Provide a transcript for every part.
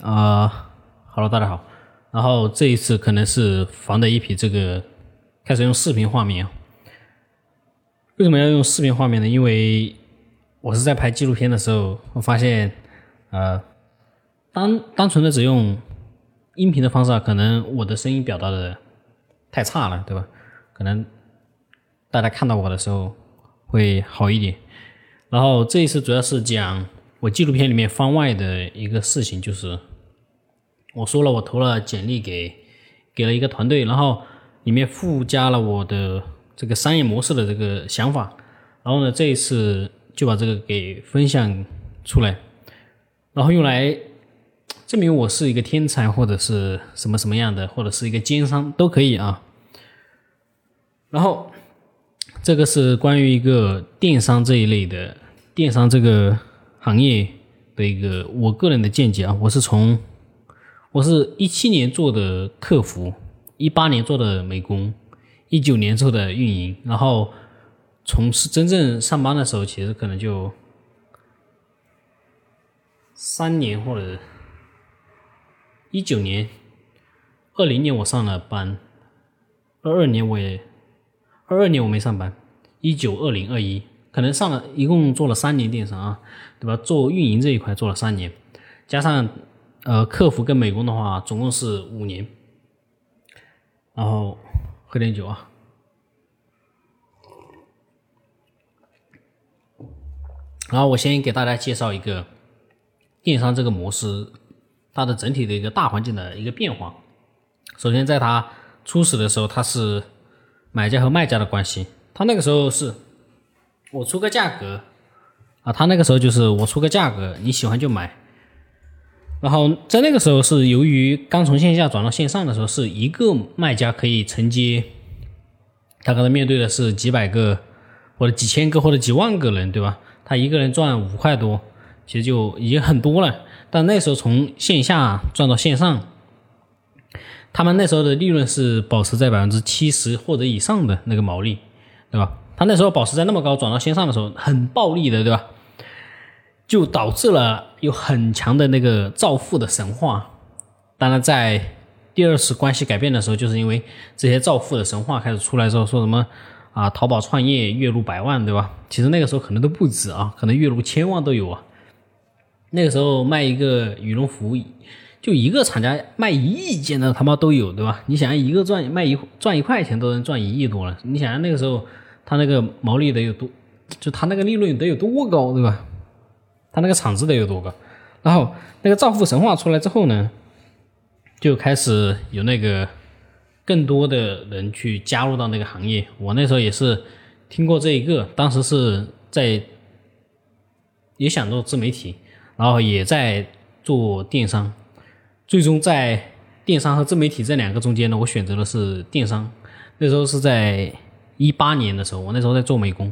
啊，Hello，大家好。然后这一次可能是防的一批这个开始用视频画面。为什么要用视频画面呢？因为我是在拍纪录片的时候，我发现，呃，单单纯的只用音频的方式啊，可能我的声音表达的太差了，对吧？可能大家看到我的时候会好一点。然后这一次主要是讲我纪录片里面番外的一个事情，就是我说了我投了简历给给了一个团队，然后里面附加了我的这个商业模式的这个想法，然后呢这一次就把这个给分享出来，然后用来证明我是一个天才或者是什么什么样的，或者是一个奸商都可以啊，然后。这个是关于一个电商这一类的电商这个行业的一个我个人的见解啊，我是从我是一七年做的客服，一八年做的美工，一九年做的运营，然后从事真正上班的时候，其实可能就三年或者一九年、二零年我上了班，二二年我也。二二年我没上班，一九二零二一可能上了一共做了三年电商啊，对吧？做运营这一块做了三年，加上呃客服跟美工的话，总共是五年。然后喝点酒啊，然后我先给大家介绍一个电商这个模式，它的整体的一个大环境的一个变化。首先在它初始的时候，它是。买家和卖家的关系，他那个时候是，我出个价格，啊，他那个时候就是我出个价格，你喜欢就买。然后在那个时候是由于刚从线下转到线上的时候，是一个卖家可以承接，他可能面对的是几百个或者几千个或者几万个人，对吧？他一个人赚五块多，其实就已经很多了。但那时候从线下转到线上。他们那时候的利润是保持在百分之七十或者以上的那个毛利，对吧？他那时候保持在那么高，转到线上的时候很暴利的，对吧？就导致了有很强的那个造富的神话。当然，在第二次关系改变的时候，就是因为这些造富的神话开始出来之后，说什么啊，淘宝创业月入百万，对吧？其实那个时候可能都不止啊，可能月入千万都有啊。那个时候卖一个羽绒服。就一个厂家卖一亿件的他妈都有，对吧？你想想，一个赚卖一赚一块钱都能赚一亿多了，你想想那个时候他那个毛利得有多，就他那个利润得有多高，对吧？他那个厂子得有多高？然后那个造富神话出来之后呢，就开始有那个更多的人去加入到那个行业。我那时候也是听过这一个，当时是在也想做自媒体，然后也在做电商。最终在电商和自媒体这两个中间呢，我选择的是电商。那时候是在一八年的时候，我那时候在做美工，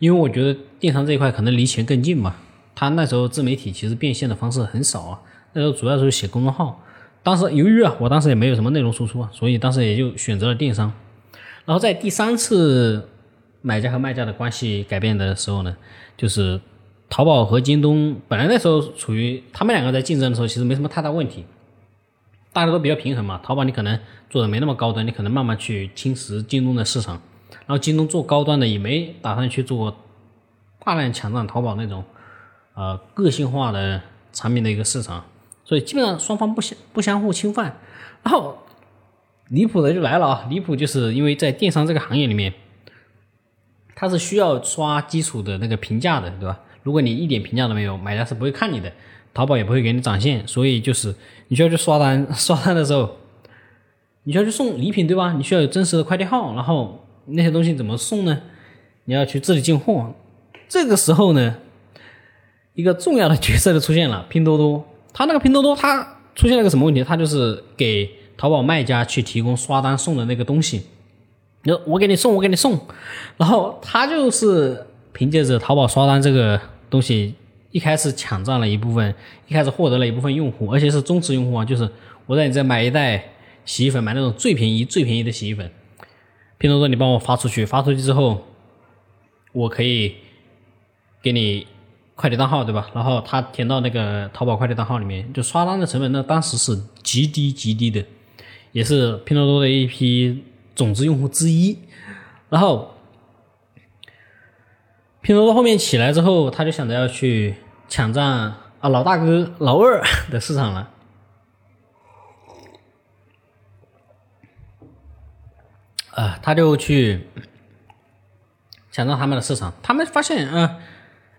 因为我觉得电商这一块可能离钱更近嘛。他那时候自媒体其实变现的方式很少啊，那时候主要是写公众号。当时由于啊，我当时也没有什么内容输出啊，所以当时也就选择了电商。然后在第三次买家和卖家的关系改变的时候呢，就是。淘宝和京东本来那时候处于他们两个在竞争的时候，其实没什么太大问题，大家都比较平衡嘛。淘宝你可能做的没那么高端，你可能慢慢去侵蚀京东的市场，然后京东做高端的也没打算去做大量抢占淘宝那种呃个性化的产品的一个市场，所以基本上双方不相不相互侵犯。然后离谱的就来了啊，离谱就是因为在电商这个行业里面，它是需要刷基础的那个评价的，对吧？如果你一点评价都没有，买家是不会看你的，淘宝也不会给你展现，所以就是你需要去刷单，刷单的时候，你需要去送礼品，对吧？你需要有真实的快递号，然后那些东西怎么送呢？你要去自己进货，这个时候呢，一个重要的角色就出现了，拼多多。它那个拼多多，它出现了个什么问题？它就是给淘宝卖家去提供刷单送的那个东西，你说我给你送，我给你送，然后他就是凭借着淘宝刷单这个。东西一开始抢占了一部分，一开始获得了一部分用户，而且是忠实用户啊！就是我在你这买一袋洗衣粉，买那种最便宜、最便宜的洗衣粉，拼多多你帮我发出去，发出去之后，我可以给你快递单号，对吧？然后他填到那个淘宝快递单号里面，就刷单的成本，那当时是极低极低的，也是拼多多的一批种子用户之一。然后拼多多后面起来之后，他就想着要去抢占啊老大哥、老二 的市场了。啊，他就去抢占他们的市场。他们发现啊，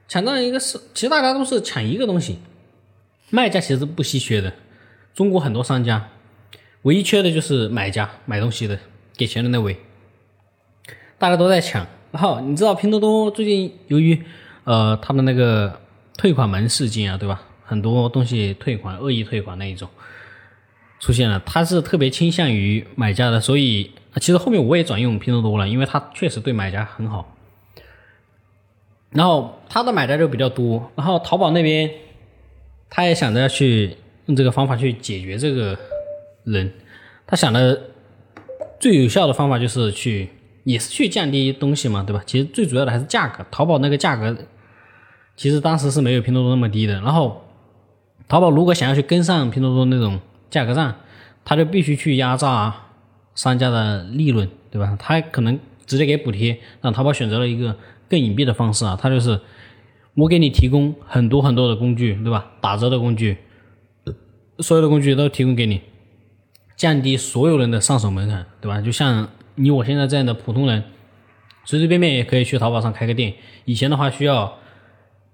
抢占一个市，其实大家都是抢一个东西，卖家其实不稀缺的。中国很多商家，唯一缺的就是买家，买东西的，给钱的那位。大家都在抢。然后你知道拼多多最近由于呃他们那个退款门事件啊，对吧？很多东西退款、恶意退款那一种出现了，他是特别倾向于买家的，所以。其实后面我也转用拼多多了，因为他确实对买家很好。然后他的买家就比较多，然后淘宝那边他也想着要去用这个方法去解决这个人。他想的最有效的方法就是去，也是去降低东西嘛，对吧？其实最主要的还是价格。淘宝那个价格其实当时是没有拼多多那么低的。然后淘宝如果想要去跟上拼多多那种价格战，他就必须去压榨。商家的利润，对吧？他可能直接给补贴，让淘宝选择了一个更隐蔽的方式啊。他就是我给你提供很多很多的工具，对吧？打折的工具，所有的工具都提供给你，降低所有人的上手门槛，对吧？就像你我现在这样的普通人，随随便便也可以去淘宝上开个店。以前的话需要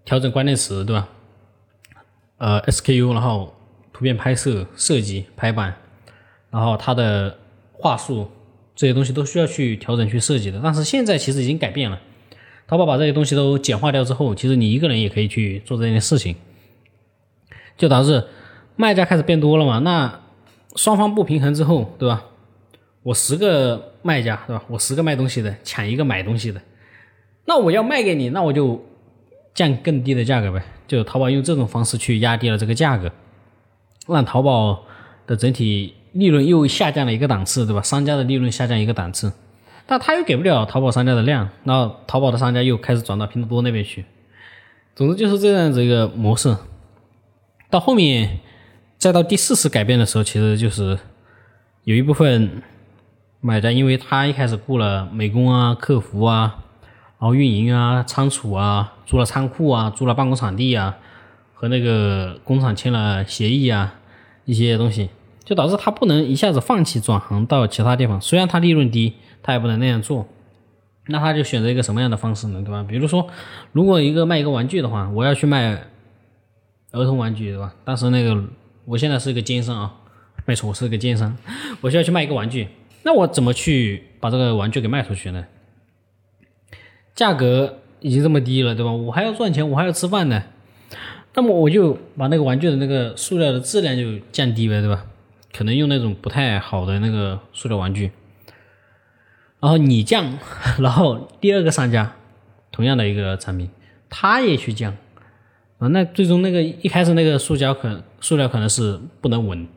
调整关键词，对吧？呃，SKU，然后图片拍摄、设计、排版，然后它的。话术这些东西都需要去调整去设计的，但是现在其实已经改变了。淘宝把这些东西都简化掉之后，其实你一个人也可以去做这件事情，就导致卖家开始变多了嘛。那双方不平衡之后，对吧？我十个卖家，对吧？我十个卖东西的抢一个买东西的，那我要卖给你，那我就降更低的价格呗。就淘宝用这种方式去压低了这个价格，让淘宝的整体。利润又下降了一个档次，对吧？商家的利润下降一个档次，但他又给不了淘宝商家的量，那淘宝的商家又开始转到拼多多那边去。总之就是这样子一个模式。到后面，再到第四次改变的时候，其实就是有一部分买家，因为他一开始雇了美工啊、客服啊，然后运营啊、仓储啊，租了仓库啊，租了办公场地啊，和那个工厂签了协议啊，一些东西。就导致他不能一下子放弃转行到其他地方，虽然他利润低，他也不能那样做。那他就选择一个什么样的方式呢？对吧？比如说，如果一个卖一个玩具的话，我要去卖儿童玩具，对吧？但是那个我现在是一个奸商啊，没错，我是一个奸商，我需要去卖一个玩具，那我怎么去把这个玩具给卖出去呢？价格已经这么低了，对吧？我还要赚钱，我还要吃饭呢，那么我就把那个玩具的那个塑料的质量就降低呗，对吧？可能用那种不太好的那个塑料玩具，然后你降，然后第二个商家同样的一个产品，他也去降，啊，那最终那个一开始那个塑胶可塑料可能是不能闻，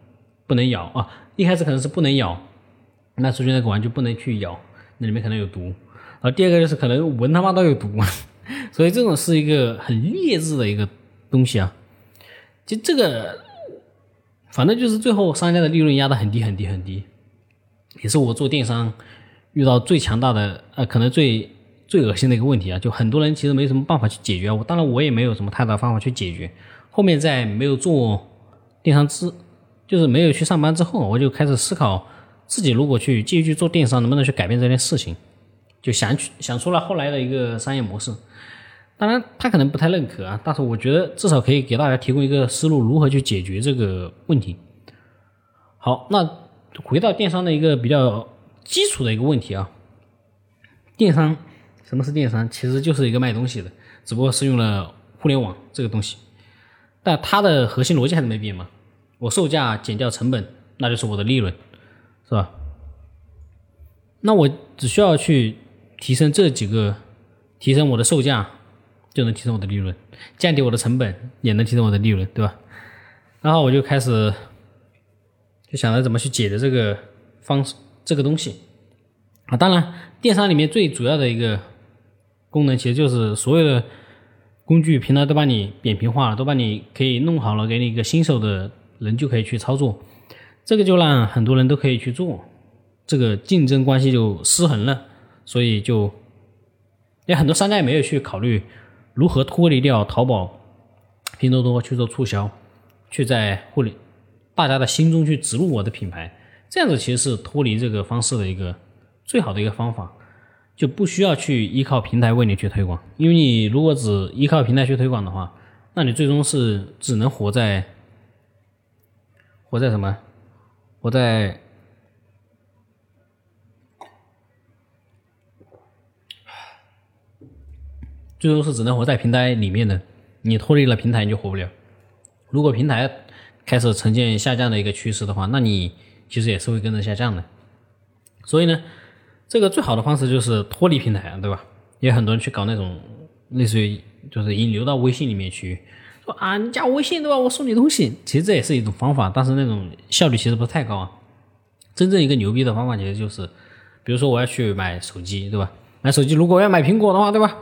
不能咬啊，一开始可能是不能咬，那出去那个玩具不能去咬，那里面可能有毒，然后第二个就是可能闻他妈都有毒，所以这种是一个很劣质的一个东西啊，就这个。反正就是最后商家的利润压得很低很低很低，也是我做电商遇到最强大的呃，可能最最恶心的一个问题啊！就很多人其实没什么办法去解决，我当然我也没有什么太大方法去解决。后面在没有做电商之，就是没有去上班之后，我就开始思考自己如果去继续去做电商，能不能去改变这件事情，就想去想出了后来的一个商业模式。当然，他可能不太认可啊，但是我觉得至少可以给大家提供一个思路，如何去解决这个问题。好，那回到电商的一个比较基础的一个问题啊，电商什么是电商？其实就是一个卖东西的，只不过是用了互联网这个东西，但它的核心逻辑还是没变嘛。我售价减掉成本，那就是我的利润，是吧？那我只需要去提升这几个，提升我的售价。就能提升我的利润，降低我的成本也能提升我的利润，对吧？然后我就开始就想着怎么去解决这个方式这个东西啊。当然，电商里面最主要的一个功能其实就是所有的工具平台都帮你扁平化了，都帮你可以弄好了，给你一个新手的人就可以去操作，这个就让很多人都可以去做，这个竞争关系就失衡了，所以就，有很多商家也没有去考虑如何脱离掉淘宝、拼多多去做促销，去在互联大家的心中去植入我的品牌，这样子其实是脱离这个方式的一个最好的一个方法。就不需要去依靠平台为你去推广，因为你如果只依靠平台去推广的话，那你最终是只能活在活在什么？活在 最终是只能活在平台里面的。你脱离了平台，你就活不了。如果平台开始呈现下降的一个趋势的话，那你其实也是会跟着下降的。所以呢？这个最好的方式就是脱离平台，对吧？也很多人去搞那种类似于就是引流到微信里面去，说啊，你加我微信对吧？我送你东西，其实这也是一种方法，但是那种效率其实不是太高啊。真正一个牛逼的方法其实就是，比如说我要去买手机，对吧？买手机如果要买苹果的话，对吧？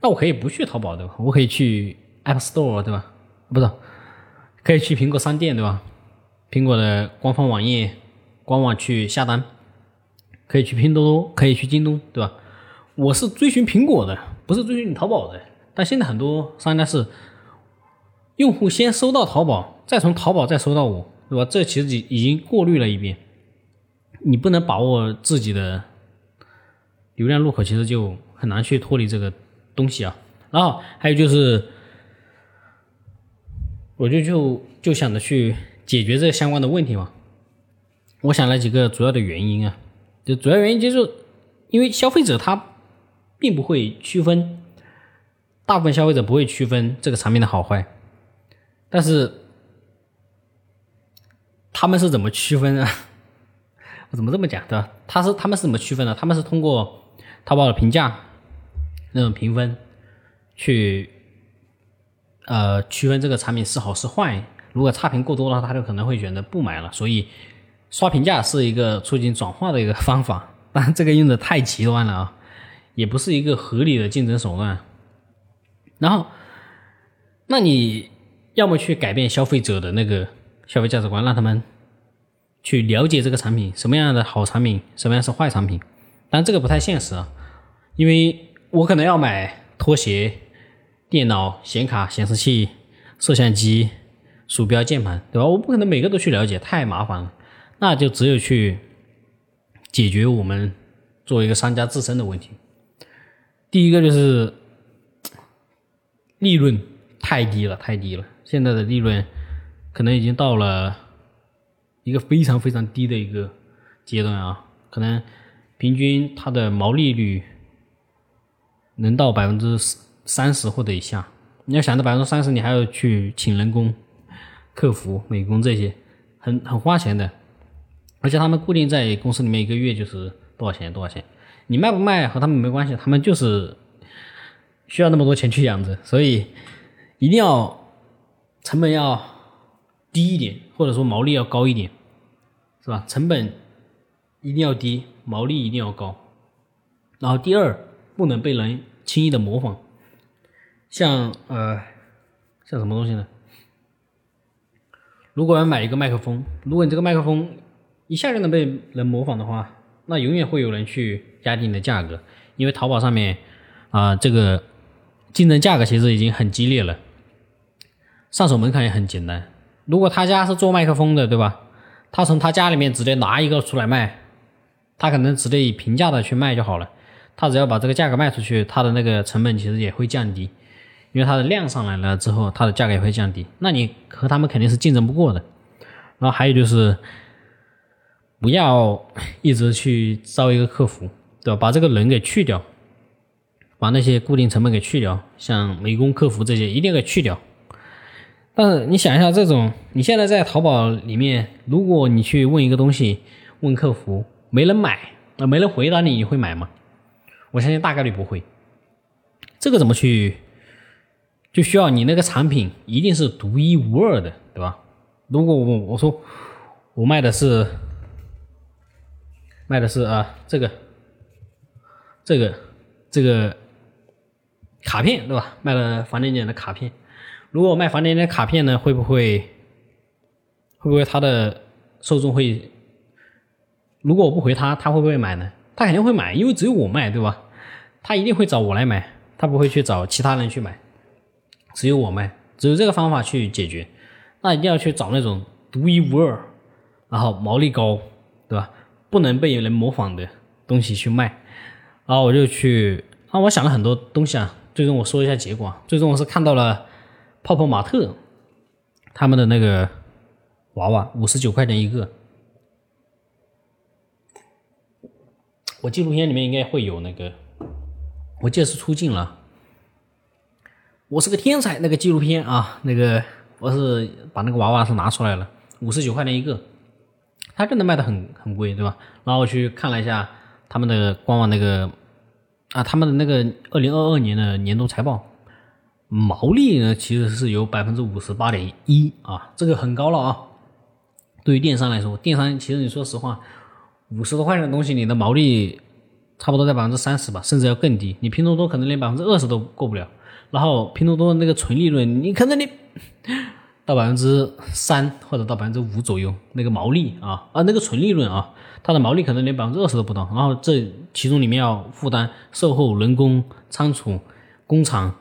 那我可以不去淘宝，对吧？我可以去 App Store，对吧？不是，可以去苹果商店，对吧？苹果的官方网页官网去下单。可以去拼多多，可以去京东，对吧？我是追寻苹果的，不是追寻你淘宝的。但现在很多商家是用户先搜到淘宝，再从淘宝再搜到我，对吧？这其实已已经过滤了一遍。你不能把握自己的流量入口，其实就很难去脱离这个东西啊。然后还有就是，我就就就想着去解决这相关的问题嘛。我想了几个主要的原因啊。就主要原因就是，因为消费者他并不会区分，大部分消费者不会区分这个产品的好坏，但是他们是怎么区分啊？我怎么这么讲的？他是他们是怎么区分的？他们是通过淘宝的评价那种评分去呃区分这个产品是好是坏。如果差评过多的话，他就可能会选择不买了。所以。刷评价是一个促进转化的一个方法，但这个用的太极端了啊，也不是一个合理的竞争手段。然后，那你要么去改变消费者的那个消费价值观，让他们去了解这个产品什么样的好产品，什么样是坏产品。但这个不太现实啊，因为我可能要买拖鞋、电脑、显卡、显示器、摄像机、鼠标、键盘，对吧？我不可能每个都去了解，太麻烦了。那就只有去解决我们作为一个商家自身的问题。第一个就是利润太低了，太低了。现在的利润可能已经到了一个非常非常低的一个阶段啊，可能平均它的毛利率能到百分之三十或者以下。你要想到百分之三十，你还要去请人工、客服、美工这些，很很花钱的。而且他们固定在公司里面一个月就是多少钱多少钱，你卖不卖和他们没关系，他们就是需要那么多钱去养着，所以一定要成本要低一点，或者说毛利要高一点，是吧？成本一定要低，毛利一定要高。然后第二，不能被人轻易的模仿，像呃像什么东西呢？如果要买一个麦克风，如果你这个麦克风。一下就能被人模仿的话，那永远会有人去压低你的价格，因为淘宝上面啊，这个竞争价格其实已经很激烈了，上手门槛也很简单。如果他家是做麦克风的，对吧？他从他家里面直接拿一个出来卖，他可能直接以平价的去卖就好了。他只要把这个价格卖出去，他的那个成本其实也会降低，因为他的量上来了之后，他的价格也会降低。那你和他们肯定是竞争不过的。然后还有就是。不要一直去招一个客服，对吧？把这个人给去掉，把那些固定成本给去掉，像美工、客服这些一定要给去掉。但是你想一下，这种你现在在淘宝里面，如果你去问一个东西，问客服没人买，啊，没人回答你，你会买吗？我相信大概率不会。这个怎么去？就需要你那个产品一定是独一无二的，对吧？如果我我说我卖的是。卖的是啊，这个，这个，这个卡片，对吧？卖了房点点的卡片。如果我卖房点点卡片呢，会不会会不会他的受众会？如果我不回他，他会不会买呢？他肯定会买，因为只有我卖，对吧？他一定会找我来买，他不会去找其他人去买，只有我卖，只有这个方法去解决。那一定要去找那种独一无二，然后毛利高，对吧？不能被人模仿的东西去卖。然后我就去，啊，我想了很多东西啊，最终我说一下结果。最终我是看到了泡泡玛特他们的那个娃娃，五十九块钱一个。我纪录片里面应该会有那个，我这次出镜了。我是个天才，那个纪录片啊，那个我是把那个娃娃是拿出来了，五十九块钱一个，它真的卖的很很贵，对吧？然后我去看了一下他们的官网那个啊，他们的那个二零二二年的年度财报，毛利呢其实是有百分之五十八点一啊，这个很高了啊。对于电商来说，电商其实你说实话。五十多块钱的东西，你的毛利差不多在百分之三十吧，甚至要更低。你拼多多可能连百分之二十都过不了。然后拼多多那个纯利润，你可能你 到百分之三或者到百分之五左右那个毛利啊啊那个纯利润啊，它的毛利可能连百分之二十都不到。然后这其中里面要负担售后、人工、仓储、工厂，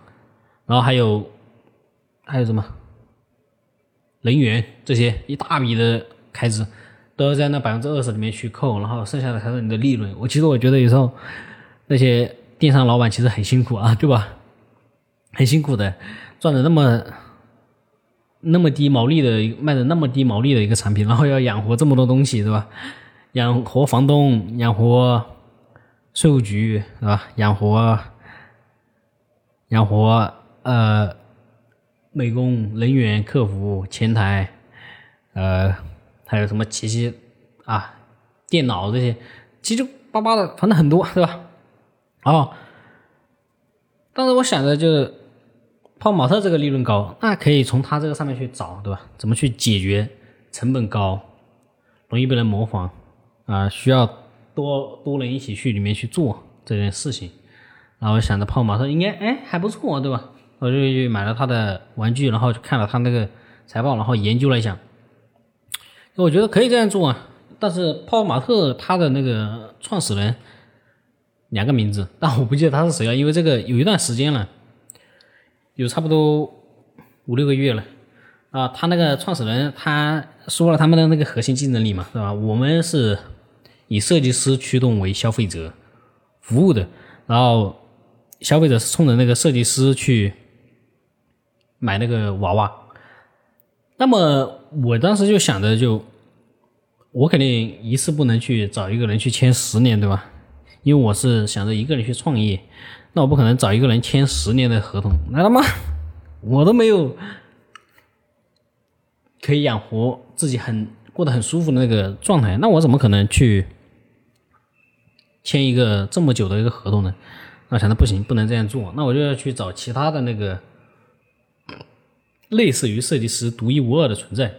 然后还有还有什么人员这些一大笔的开支。都要在那百分之二十里面去扣，然后剩下的才是你的利润。我其实我觉得有时候那些电商老板其实很辛苦啊，对吧？很辛苦的，赚的那么那么低毛利的，卖的那么低毛利的一个产品，然后要养活这么多东西，对吧？养活房东，养活税务局，是吧？养活养活呃美工人员、客服、前台，呃。还有什么奇奇啊，电脑这些七七八八的，反正很多，对吧？哦，当时我想着就是泡玛特这个利润高，那可以从他这个上面去找，对吧？怎么去解决成本高、容易被人模仿啊？需要多多人一起去里面去做这件事情。然后想着泡玛特应该哎还不错，对吧？我就去买了他的玩具，然后去看了他那个财报，然后研究了一下。我觉得可以这样做啊，但是泡泡玛特他的那个创始人两个名字，但我不记得他是谁了，因为这个有一段时间了，有差不多五六个月了啊。他那个创始人他说了他们的那个核心竞争力嘛，是吧？我们是以设计师驱动为消费者服务的，然后消费者是冲着那个设计师去买那个娃娃。那么我当时就想着，就我肯定一次不能去找一个人去签十年，对吧？因为我是想着一个人去创业，那我不可能找一个人签十年的合同，那他妈我都没有可以养活自己很过得很舒服的那个状态，那我怎么可能去签一个这么久的一个合同呢？那想着不行，不能这样做，那我就要去找其他的那个。类似于设计师独一无二的存在，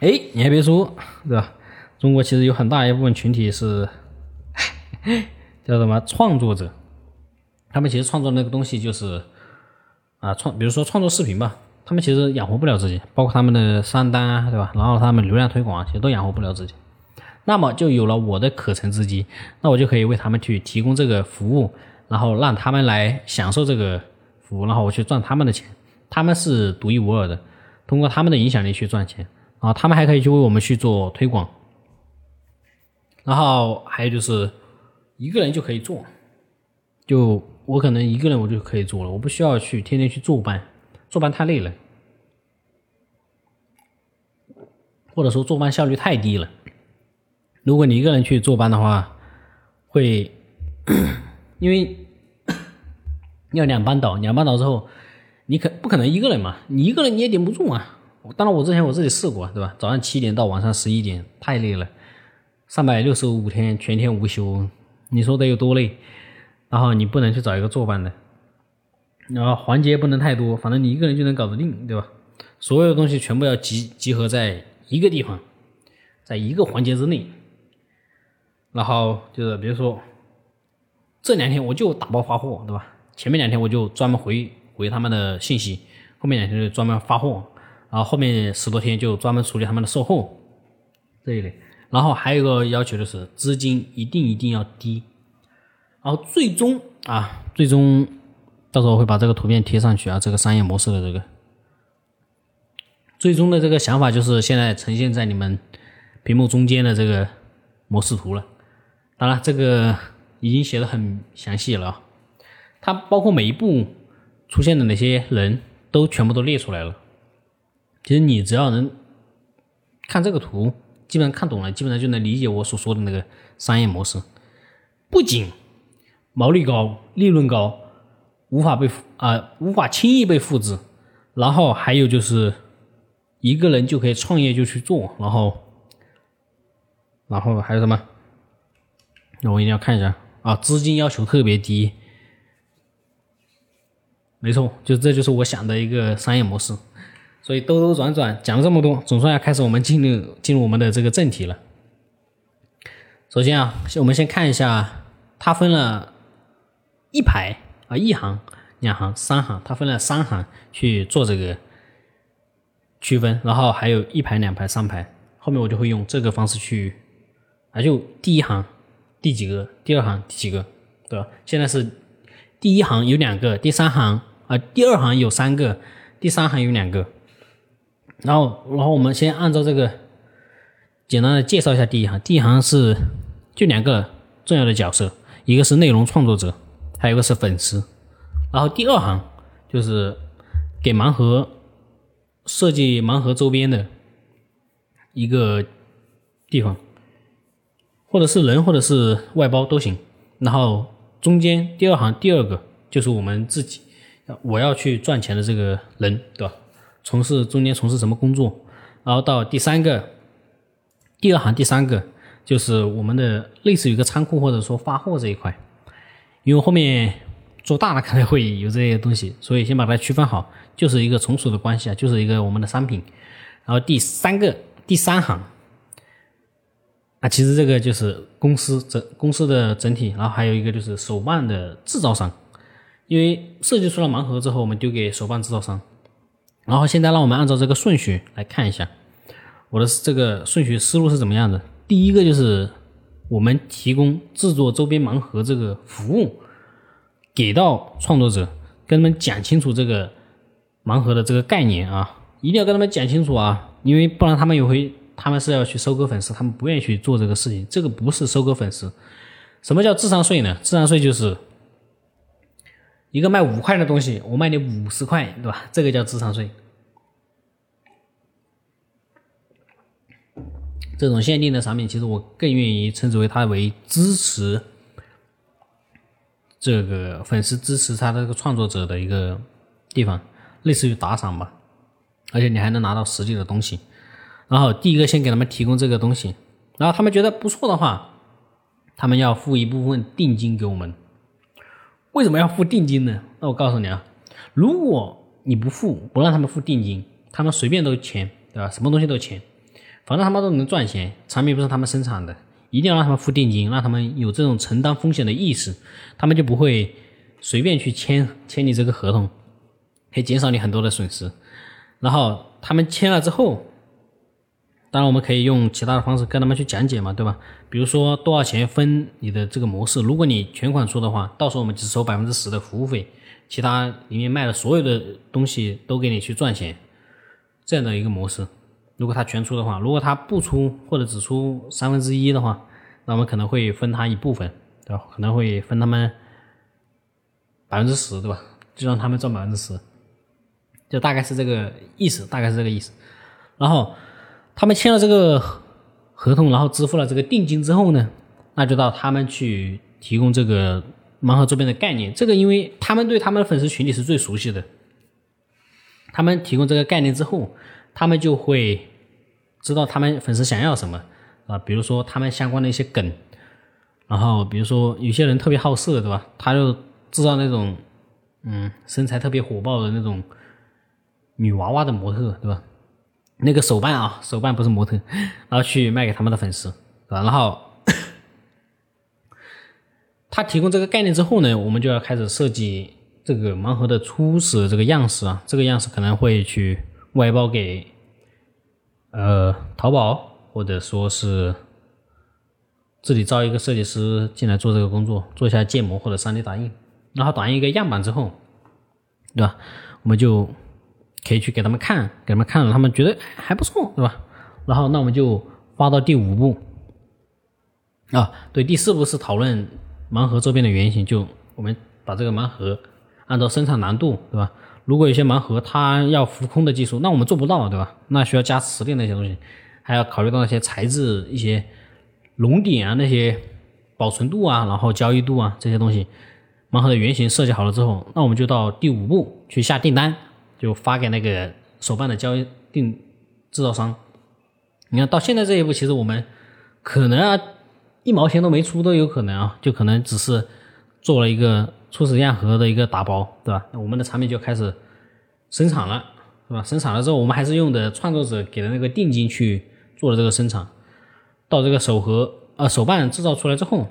哎，你还别说，对吧？中国其实有很大一部分群体是 叫什么创作者，他们其实创作那个东西就是啊创，比如说创作视频吧，他们其实养活不了自己，包括他们的商单啊，对吧？然后他们流量推广其实都养活不了自己，那么就有了我的可乘之机，那我就可以为他们去提供这个服务，然后让他们来享受这个服务，然后我去赚他们的钱。他们是独一无二的，通过他们的影响力去赚钱，然后他们还可以去为我们去做推广，然后还有就是一个人就可以做，就我可能一个人我就可以做了，我不需要去天天去坐班，坐班太累了，或者说坐班效率太低了。如果你一个人去坐班的话，会 因为要两班倒，两班倒之后。你可不可能一个人嘛？你一个人你也顶不住啊！当然，我之前我自己试过，对吧？早上七点到晚上十一点，太累了。三百六十五天全天无休，你说得有多累？然后你不能去找一个坐班的，然后环节不能太多，反正你一个人就能搞得定，对吧？所有的东西全部要集集合在一个地方，在一个环节之内。然后就是比如说这两天我就打包发货，对吧？前面两天我就专门回回他们的信息，后面两天就专门发货，然后后面十多天就专门处理他们的售后这一类。然后还有一个要求就是资金一定一定要低。然后最终啊，最终到时候会把这个图片贴上去啊，这个商业模式的这个最终的这个想法就是现在呈现在你们屏幕中间的这个模式图了。当然，这个已经写的很详细了啊。它包括每一步出现的哪些人都全部都列出来了。其实你只要能看这个图，基本上看懂了，基本上就能理解我所说的那个商业模式。不仅毛利高、利润高，无法被啊无法轻易被复制。然后还有就是一个人就可以创业就去做，然后然后还有什么？那我一定要看一下啊，资金要求特别低。没错，就这就是我想的一个商业模式，所以兜兜转转讲了这么多，总算要开始我们进入进入我们的这个正题了。首先啊，我们先看一下，它分了一排啊，一行、两行、三行，它分了三行去做这个区分，然后还有一排、两排、三排，后面我就会用这个方式去啊，就第一行第几个，第二行第几个，对吧？现在是第一行有两个，第三行。啊，第二行有三个，第三行有两个，然后，然后我们先按照这个简单的介绍一下第一行。第一行是就两个重要的角色，一个是内容创作者，还有一个是粉丝。然后第二行就是给盲盒设计盲盒周边的一个地方，或者是人，或者是外包都行。然后中间第二行第二个就是我们自己。我要去赚钱的这个人，对吧？从事中间从事什么工作？然后到第三个，第二行第三个就是我们的类似于一个仓库或者说发货这一块，因为后面做大了可能会有这些东西，所以先把它区分好，就是一个从属的关系啊，就是一个我们的商品。然后第三个第三行啊，其实这个就是公司整公司的整体，然后还有一个就是手办的制造商。因为设计出了盲盒之后，我们丢给手办制造商。然后现在让我们按照这个顺序来看一下，我的这个顺序思路是怎么样的？第一个就是我们提供制作周边盲盒这个服务，给到创作者，跟他们讲清楚这个盲盒的这个概念啊，一定要跟他们讲清楚啊，因为不然他们有回他们是要去收割粉丝，他们不愿意去做这个事情。这个不是收割粉丝，什么叫智商税呢？智商税就是。一个卖五块的东西，我卖你五十块，对吧？这个叫智商税。这种限定的产品，其实我更愿意称之为它为支持这个粉丝支持他这个创作者的一个地方，类似于打赏吧。而且你还能拿到实际的东西。然后第一个先给他们提供这个东西，然后他们觉得不错的话，他们要付一部分定金给我们。为什么要付定金呢？那我告诉你啊，如果你不付，不让他们付定金，他们随便都签，对吧？什么东西都签，反正他们都能赚钱，产品不是他们生产的，一定要让他们付定金，让他们有这种承担风险的意识，他们就不会随便去签签你这个合同，可以减少你很多的损失。然后他们签了之后。当然，我们可以用其他的方式跟他们去讲解嘛，对吧？比如说多少钱分你的这个模式，如果你全款出的话，到时候我们只收百分之十的服务费，其他里面卖的所有的东西都给你去赚钱，这样的一个模式。如果他全出的话，如果他不出或者只出三分之一的话，那我们可能会分他一部分，对吧？可能会分他们百分之十，对吧？就让他们赚百分之十，就大概是这个意思，大概是这个意思，然后。他们签了这个合同，然后支付了这个定金之后呢，那就到他们去提供这个盲盒周边的概念。这个，因为他们对他们的粉丝群体是最熟悉的，他们提供这个概念之后，他们就会知道他们粉丝想要什么啊，比如说他们相关的一些梗，然后比如说有些人特别好色，对吧？他就制造那种嗯身材特别火爆的那种女娃娃的模特，对吧？那个手办啊，手办不是模特，然后去卖给他们的粉丝，啊，然后 他提供这个概念之后呢，我们就要开始设计这个盲盒的初始这个样式啊，这个样式可能会去外包给呃淘宝，或者说是自己招一个设计师进来做这个工作，做一下建模或者 3D 打印，然后打印一个样板之后，对吧？我们就可以去给他们看，给他们看了，他们觉得还不错，对吧？然后那我们就发到第五步啊，对，第四步是讨论盲盒周边的原型，就我们把这个盲盒。按照生产难度，对吧？如果有些盲盒它要浮空的技术，那我们做不到，对吧？那需要加磁力那些东西，还要考虑到那些材质、一些熔点啊、那些保存度啊，然后交易度啊这些东西。盲盒的原型设计好了之后，那我们就到第五步去下订单，就发给那个手办的交易定制造商。你看到现在这一步，其实我们可能啊一毛钱都没出都有可能啊，就可能只是做了一个。初始样盒的一个打包，对吧？我们的产品就开始生产了，是吧？生产了之后，我们还是用的创作者给的那个定金去做的这个生产。到这个手盒呃手办制造出来之后，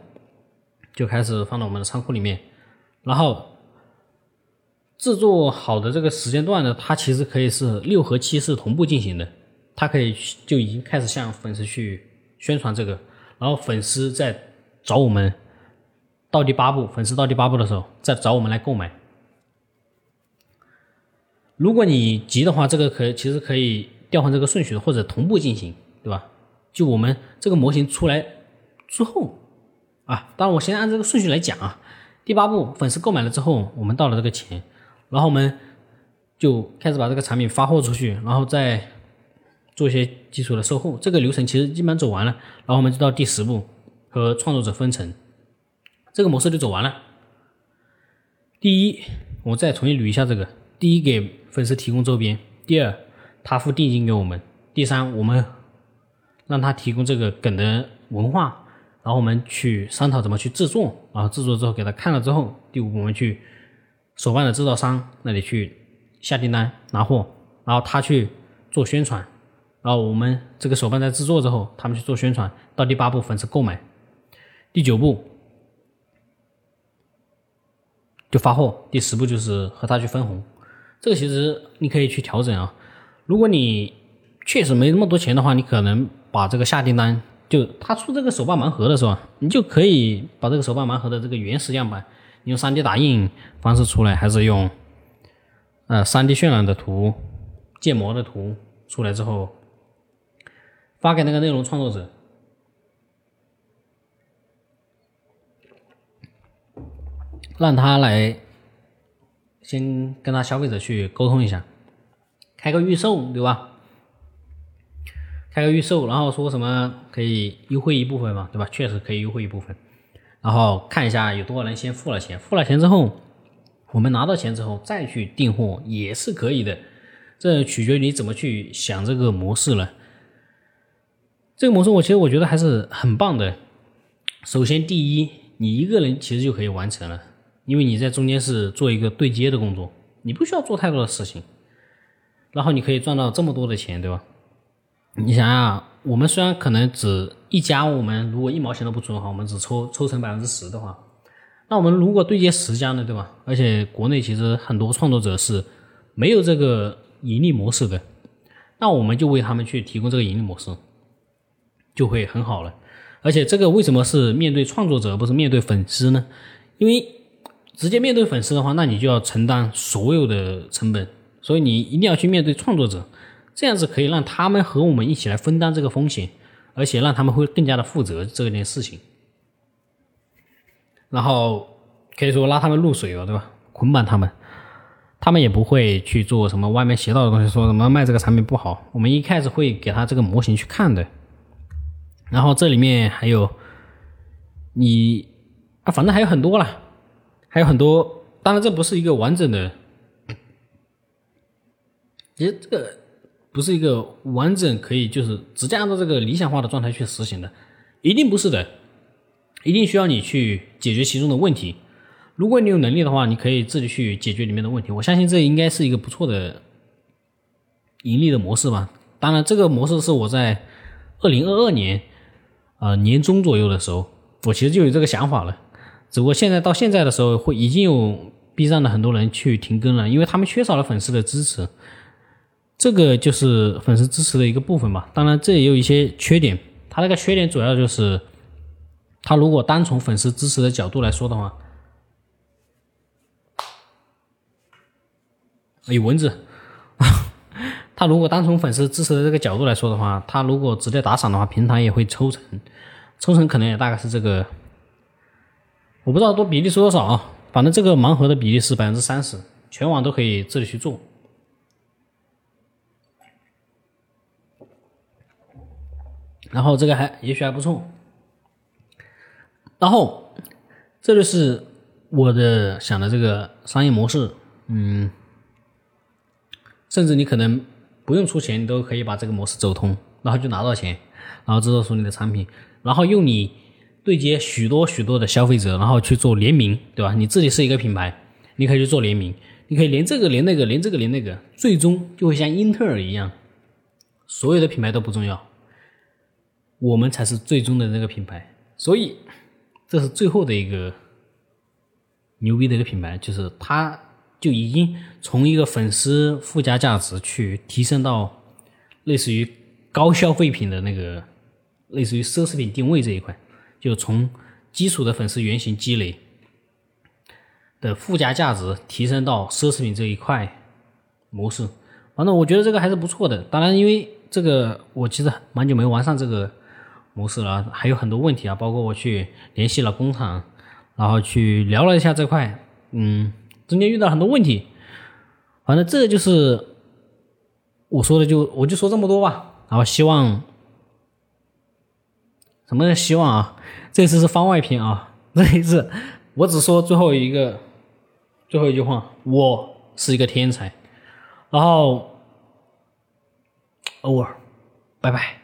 就开始放到我们的仓库里面。然后制作好的这个时间段呢，它其实可以是六和七是同步进行的，它可以就已经开始向粉丝去宣传这个，然后粉丝再找我们。到第八步，粉丝到第八步的时候，再找我们来购买。如果你急的话，这个可其实可以调换这个顺序，或者同步进行，对吧？就我们这个模型出来之后啊，当然我先按这个顺序来讲啊。第八步，粉丝购买了之后，我们到了这个钱，然后我们就开始把这个产品发货出去，然后再做一些基础的售后。这个流程其实基本走完了，然后我们就到第十步，和创作者分成。这个模式就走完了。第一，我再重新捋一下这个：第一，给粉丝提供周边；第二，他付定金给我们；第三，我们让他提供这个梗的文化，然后我们去商讨怎么去制作，然后制作之后给他看了之后，第五步，我们去手办的制造商那里去下订单拿货，然后他去做宣传，然后我们这个手办在制作之后，他们去做宣传，到第八步粉丝购买，第九步。就发货，第十步就是和他去分红，这个其实你可以去调整啊。如果你确实没那么多钱的话，你可能把这个下订单，就他出这个手办盲盒的时候，你就可以把这个手办盲盒的这个原始样板，用 3D 打印方式出来，还是用呃 3D 渲染的图、建模的图出来之后，发给那个内容创作者。让他来先跟他消费者去沟通一下，开个预售，对吧？开个预售，然后说什么可以优惠一部分嘛，对吧？确实可以优惠一部分，然后看一下有多少人先付了钱，付了钱之后，我们拿到钱之后再去订货也是可以的，这取决于你怎么去想这个模式了。这个模式我其实我觉得还是很棒的。首先，第一，你一个人其实就可以完成了。因为你在中间是做一个对接的工作，你不需要做太多的事情，然后你可以赚到这么多的钱，对吧？你想想，我们虽然可能只一家，我们如果一毛钱都不出的话，我们只抽抽成百分之十的话，那我们如果对接十家呢，对吧？而且国内其实很多创作者是没有这个盈利模式的，那我们就为他们去提供这个盈利模式，就会很好了。而且这个为什么是面对创作者，不是面对粉丝呢？因为直接面对粉丝的话，那你就要承担所有的成本，所以你一定要去面对创作者，这样子可以让他们和我们一起来分担这个风险，而且让他们会更加的负责这件事情，然后可以说拉他们入水了，对吧？捆绑他们，他们也不会去做什么歪门邪道的东西，说什么卖这个产品不好。我们一开始会给他这个模型去看的，然后这里面还有你啊，反正还有很多了。还有很多，当然这不是一个完整的，其实这个不是一个完整可以就是直接按照这个理想化的状态去实行的，一定不是的，一定需要你去解决其中的问题。如果你有能力的话，你可以自己去解决里面的问题。我相信这应该是一个不错的盈利的模式吧。当然，这个模式是我在二零二二年啊年中左右的时候，我其实就有这个想法了。只不过现在到现在的时候，会已经有 B 站的很多人去停更了，因为他们缺少了粉丝的支持。这个就是粉丝支持的一个部分吧。当然，这也有一些缺点。它那个缺点主要就是，它如果单从粉丝支持的角度来说的话，有蚊子。他如果单从粉丝支持的这个角度来说的话，他如果直接打赏的话，平台也会抽成，抽成可能也大概是这个，我不知道多比例是多少啊。反正这个盲盒的比例是百分之三十，全网都可以自己去做。然后这个还也许还不错，然后这就是我的想的这个商业模式，嗯，甚至你可能不用出钱，你都可以把这个模式走通，然后就拿到钱，然后制作出你的产品，然后用你对接许多许多的消费者，然后去做联名，对吧？你自己是一个品牌，你可以去做联名，你可以连这个连那个，连这个连那个，最终就会像英特尔一样，所有的品牌都不重要。我们才是最终的那个品牌，所以这是最后的一个牛逼的一个品牌，就是它就已经从一个粉丝附加价值去提升到类似于高消费品的那个，类似于奢侈品定位这一块，就从基础的粉丝原型积累的附加价值提升到奢侈品这一块模式。反正我觉得这个还是不错的。当然，因为这个我其实蛮久没玩上这个。模式了，还有很多问题啊，包括我去联系了工厂，然后去聊了一下这块，嗯，中间遇到很多问题，反正这就是我说的，就我就说这么多吧，然后希望什么希望啊？这次是番外篇啊，这一次我只说最后一个最后一句话，我是一个天才，然后 over，拜拜。